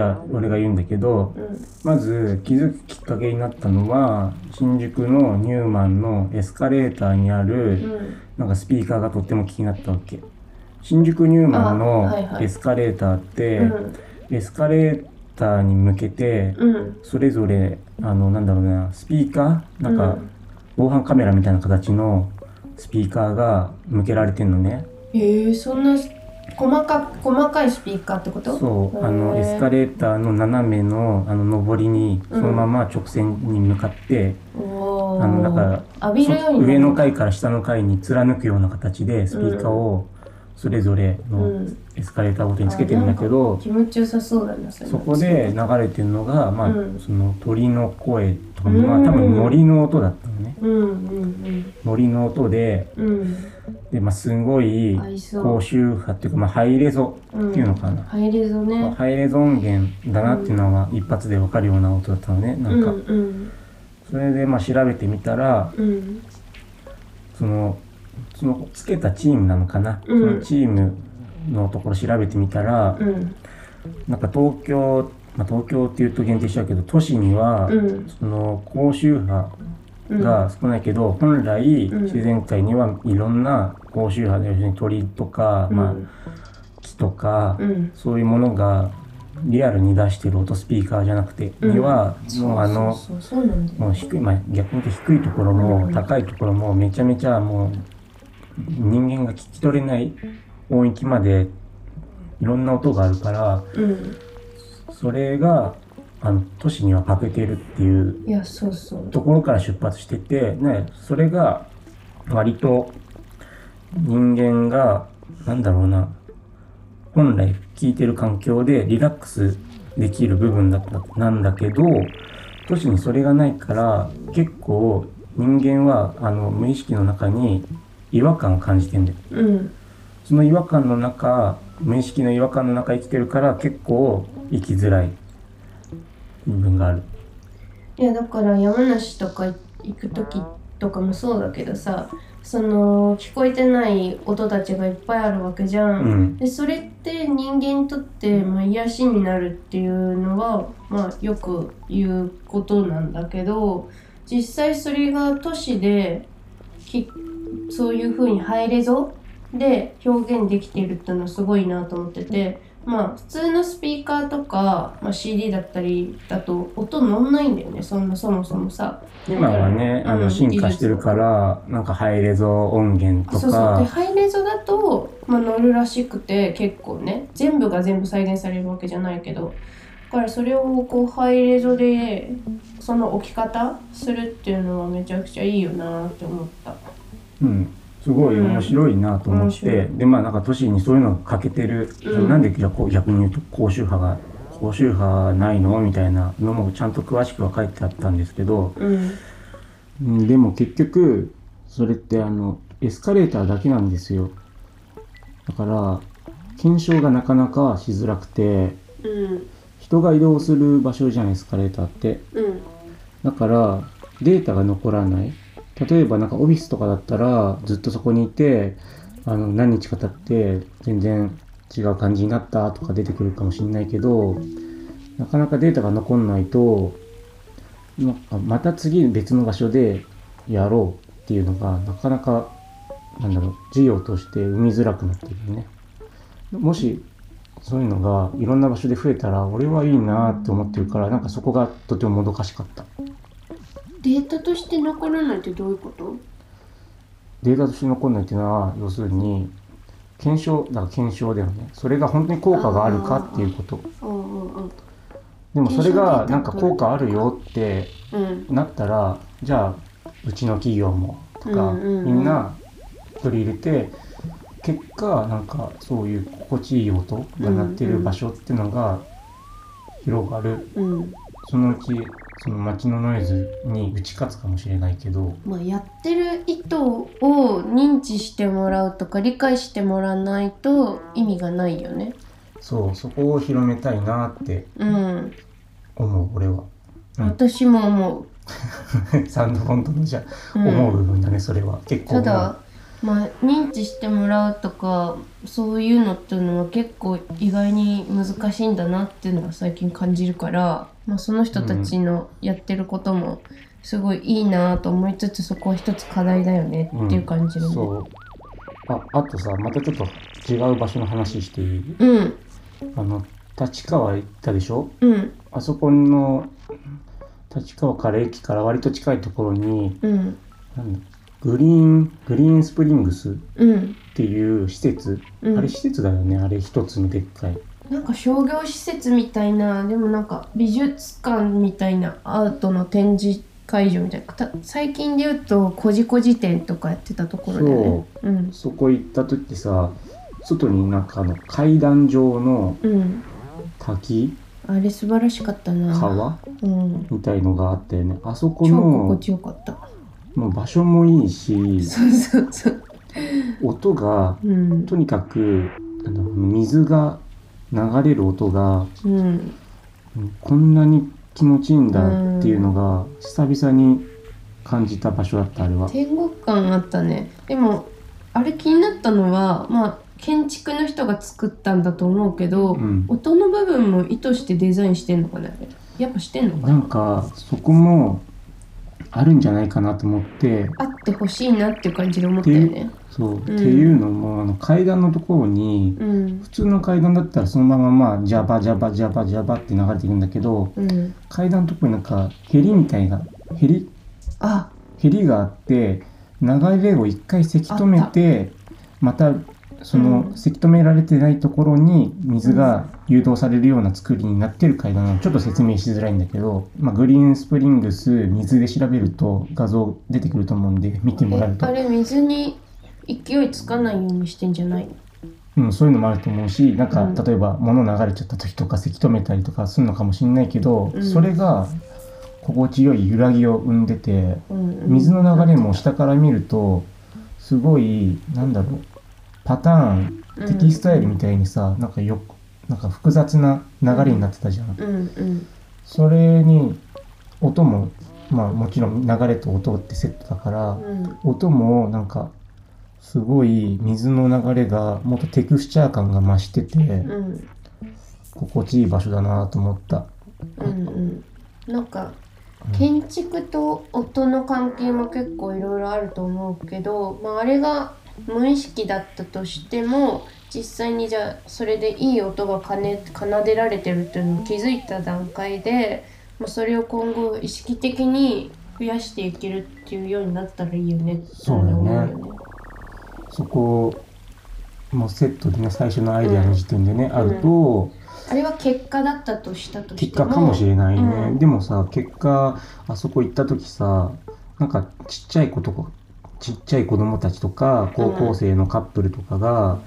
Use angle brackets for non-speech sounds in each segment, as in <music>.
じゃあ俺が言うんだけどうん。まず気づくきっかけになったのは新宿のニューマンのエスカレーターにあうるん。なんかスピーカーがとっても気になったわけ。新宿ニューマンのエスカレーターって、うん。エスカレーターに向けてうん。それぞれあのなんだろうなスピーカーなんかうん。防犯カメラみたいな形のスピーカーが向けられてんのね。えー、そんな細か細かいスピーカーってこと？そうあのエスカレーターの斜めのあの上りにそのまま直線に向かって、おー。あのだから上の階から下の階に貫くような形でスピーカーをそれぞれうのん。エスカレーターごとにつけてるんだけど、気持ちよさそうだなそこで流れてるのが、まあうん。その鳥の声とか、うんまあ多分森の音だったのね。うんうん森の音でうん。うんで、まあ、すごい高周波っていうか、まあ、ハイレゾうんっていうのかな、入れぞね。ハイレゾ音源だなっていうのが一発でわかるような音だったのねなんか、うんうん。それでまあ調べてみたらうん。そのそのつけたチームなのかな、うん。そのチームのところ調べてみたら、うん。なんか東京、まあ、東京っていうと限定しちゃうけど都市には、うん。その高周波うん。が少ないけど、本来うん。自然界にはいろんな高周波で要するに鳥とか、うん。まあ、木とか、うん。そういうものがリアルに出してる音スピーカーじゃなくて、うん。にはもうあのもう低い、まあ、逆に言うと低いところも、うん。高いところもめちゃめちゃもう人間が聞き取れない音域までいろんな音があるからうんそれがあの都市には欠けてるっていう。ところから出発してて、ね、それが割と人間がなんだろうな本来聞いてる環境でリラックスできる部分だったなんだけど都市にそれがないから結構人間はあの無意識の中に違和感を感じてんだよ。うんその違和感の中無意識の違和感の中生きてるから結構生きづらい部分がある。いやだから山梨とか行く時とかもそうだけどさその聞こえてない音たちがいっぱいあるわけじゃん。うんでそれって人間にとって、まあ、癒しになるっていうのは、まあ、よく言うことなんだけど実際それが都市できそういう風にハイレゾで表現できてるっていうのはすごいなと思ってて。まあ普通のスピーカーとか、まあ、CD だったりだと音乗んないんだよね。そんなそもそもさ。今はね、あうんの進化してるから、なんかハイレゾ音源とそうそう。でか、ハイレゾだと、まあ、乗るらしくて結構ね。全部が全部再現されるわけじゃないけど。だからそれをこうハイレゾでその置き方するっていうのはめちゃくちゃいいよなって思ったうん、すごい面白いなと思って、面白いでまあなんか都市にそういうのが欠けてる、うん。なんでじゃあこう逆に言うと高周波が高周波ないのみたいなのもちゃんと詳しくは書いてあったんですけど、うんうん。でも結局それってあのエスカレーターだけなんですよ。だから検証がなかなかしづらくてうん。人が移動する場所じゃんエスカレーターって。うん。だからデータが残らない例えばなんかオフィスとかだったらずっとそこにいてあの何日か経って全然違う感じになったとか出てくるかもしれないけどなかなかデータが残んないとまた次別の場所でやろうっていうのがなかなかなんだろう事業として生みづらくなってるよね。もしそういうのがいろんな場所で増えたら俺はいいなって思ってるからなんかそこがとてももどかしかった。データとして残らないってどういうこと？データとして残んないっていうのは要するに検証だから検証だよね。それが本当に効果があるかっていうこと。うんうんでもそれがなんか効果あるよってうん。なったらじゃあうちの企業もとか、うんうんうん。みんな取り入れて結果なんかそういう心地いい音が鳴ってる場所っていうのが広がる。うん。そのうちその街のノイズに打ち勝つかもしれないけどまあ、やってる意図を認知してもらうとか理解してもらわないと意味がないよね。そうそこを広めたいなってうん、思う俺は。うん私も思 <laughs> サウンドフォントのじゃう。うん思う部分だね、それは結構ただまあ認知してもらうとかそういうのっていうのは結構意外に難しいんだなっていうのは最近感じるから、まあ、その人たちのやってることもすごいいいなと思いつつそこは一つ課題だよねっていう感じるね。そう。ああとさまたちょっと違う場所の話していい？うん。あの立川行ったでしょ？うん。あそこの立川から駅から割と近いところにうん。なんだグリーングリーンスプリングスっうん。ていう施設、うん。あれ施設だよねあれ一つのでっかい。なんか商業施設みたいなでもなんか美術館みたいなアートの展示会場みたいな。た最近で言うとこじこじ展とかやってたところだよね。う。ん。そこ行った時さ外になんかあの階段状のうん。滝。あれ素晴らしかったな。川うん。みたいのがあったよね。あそこ超心の地よかったもう場所もいいしそうそうそう。音がうん。とにかくあの水が流れる音がうん。うんこんなに気持ちいいんだっていうのが久々に感じた場所だったあれは。天国感あったね。でもあれ気になったのはまあ建築の人が作ったんだと思うけど、うん、音の部分も意図してデザインしてんのかなやっぱしてんのかな？なんかそこもあるんじゃないかなと思って。あってほしいなっていう感じで思ったよね。そう、っていうのもあの階段のところにうん。普通の階段だったらそのまままあジャバジャバジャバジャバって流れていくんだけどうん。階段のところになんかヘリみたいなヘリあ。ヘリがあって流れを一回せき止めてまたその、うん。せき止められてないところに水が誘導されるような作りになってる階段なのちょっと説明しづらいんだけど、まあ、グリーンスプリングス水で調べると画像出てくると思うんで見てもらえると。えあれ水に勢いつかないようにしてんじゃない？のうん、そういうのもあると思うしなんか、うん。例えば物流れちゃった時とかせき止めたりとかするのかもしれないけど、うん。それが心地よい揺らぎを生んでてうんうん。水の流れも下から見るとすごいなんだろうパターンテキスタイルみたいにさ、なんかよなんか複雑な流れになってたじゃん。うんうん。それに音もまあもちろん流れと音ってセットだから、うん。音もなんかすごい水の流れがもっとテクスチャー感が増してて、うん。心地いい場所だなと思った。うんうん。なんかうん建築と音の関係も結構いろいろあると思うけど、まあ、あれが無意識だったとしても実際にじゃあそれでいい音が奏ね奏でられてるっていうのを気づいた段階で、まあ、それを今後意識的に増やしていけるっていうようになったらいいよねってそうだよね。思うよね。そこもセットでね最初のアイデアの時点でね、あるとあれは結果だったとしたと結果かもしれないね、うん。でもさ結果あそこ行った時さなんかちっちゃい子とかちっちゃい子供たちとか高校生のカップルとかが、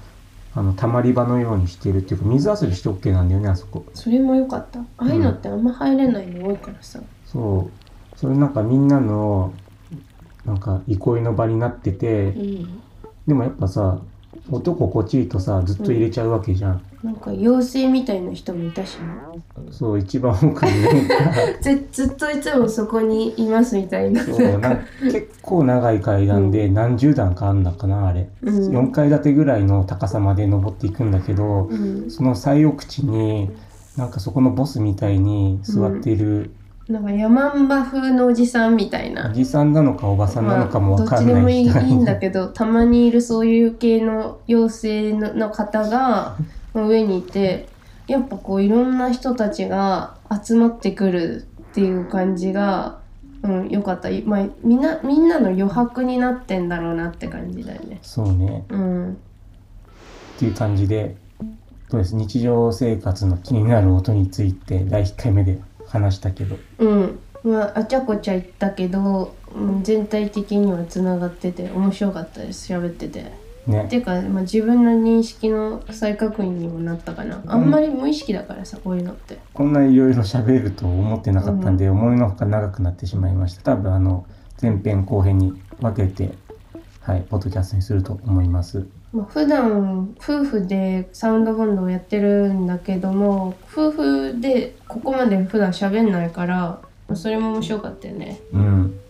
あのたまり場のようにしてるっていうか水遊びして OK なんだよねあそこ。それも良かった。ああいうのってあんま入れないの多いからさ、そう。それなんかみんなのなんか憩いの場になってて、うん、でもやっぱさ音心地いいとさずっと入れちゃうわけじゃん、なんか妖精みたいな人もいたしね。そう一番奥にねず <laughs> ずっといつもそこにいますみたいな。そうな結構長い階段で何十段かあんだかなあれ、うん。4階建てぐらいの高さまで登っていくんだけど、うん、その最奥地になんかそこのボスみたいに座っているなんか山んば風のおじさんみたいな。おじさんなのかおばさんなのかもわかんまあどっちでもないいんだけどたまにいるそういう系の妖精のの方が <laughs> 上にいてやっぱこういろんな人たちが集まってくるっていう感じが、うん、よかった、まあ、みんなみんなの余白になってんだろうなって感じだよね。そうね。うん。っていう感じでそうです。日常生活の気になる音について第1回目で話したけど。うん。まああちゃこちゃ言ったけど、うん、全体的にはつながってて面白かったです。喋ってて。ね。っていうか、まあ、自分の認識の再確認にもなったかな。あんまり無意識だからさこういうのって。こんないろいろ喋ると思ってなかったんで、思いのほか長くなってしまいました。多分あの前編後編に分けてはいポッドキャストにすると思います。まあ、普段夫婦でサウンドバンドをやってるんだけども夫婦でここまで普段喋んないからまあそれも面白かったよね。うん。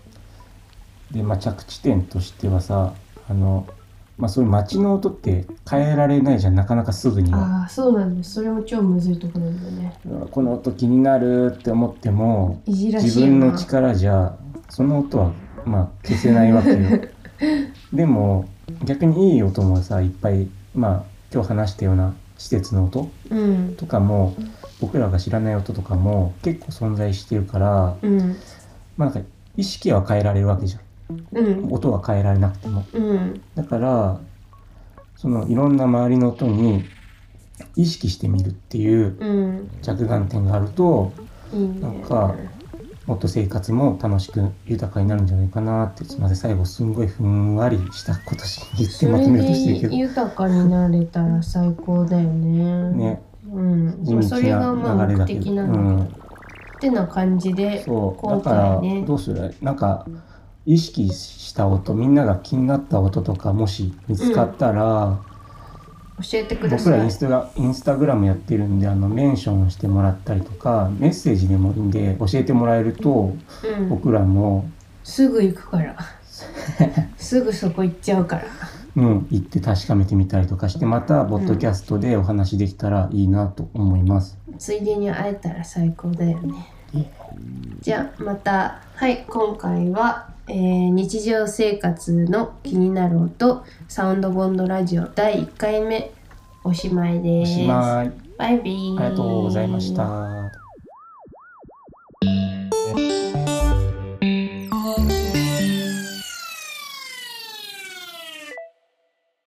でまあ着地点としてはさあのまあそういう街の音って変えられないじゃん。なかなかすぐには。ああそうなんです。それも超むずいところなんだよね。この音気になるって思ってもいじらしい自分の力じゃその音はまあ消せないわけよ。<laughs> でも逆にいい音もさいっぱいまあ今日話したような施設の音うん。とかも僕らが知らない音とかも結構存在してるからうん。まあなんか意識は変えられるわけじゃうん。ん音は変えられなくても。うん。だからそのいろんな周りの音に意識してみるっていううん。着眼点があるといいね。なんかもっと生活も楽しく豊かになるんじゃないかなってすみません最後すんごいふんわりしたことし言ってまとめようとしてるけど。で豊かになれたら最高だよね。ね。うん。それがまあ目的なんだけど、うん。ってな感じで今から回ね。どうする？なんか意識した音みんなが気になった音とかもし見つかったら、教えてくだ僕らさいインスタがインスタグラムやってるんであのメンションしてもらったりとかメッセージでもいいんで教えてもらえるとうん、僕らも、すぐ行くから。<laughs> すぐそこ行っちゃうから。うん、行って確かめてみたりとかしてまたポッドキャストでお話できたらいいなと思います。ついでに会えたら最高だよね。じゃあまた。はい今回は、えー日常生活の気になる音サウンドボンドラジオ第1回目おしまいおです。しまい。バイビー。ありがとうございました。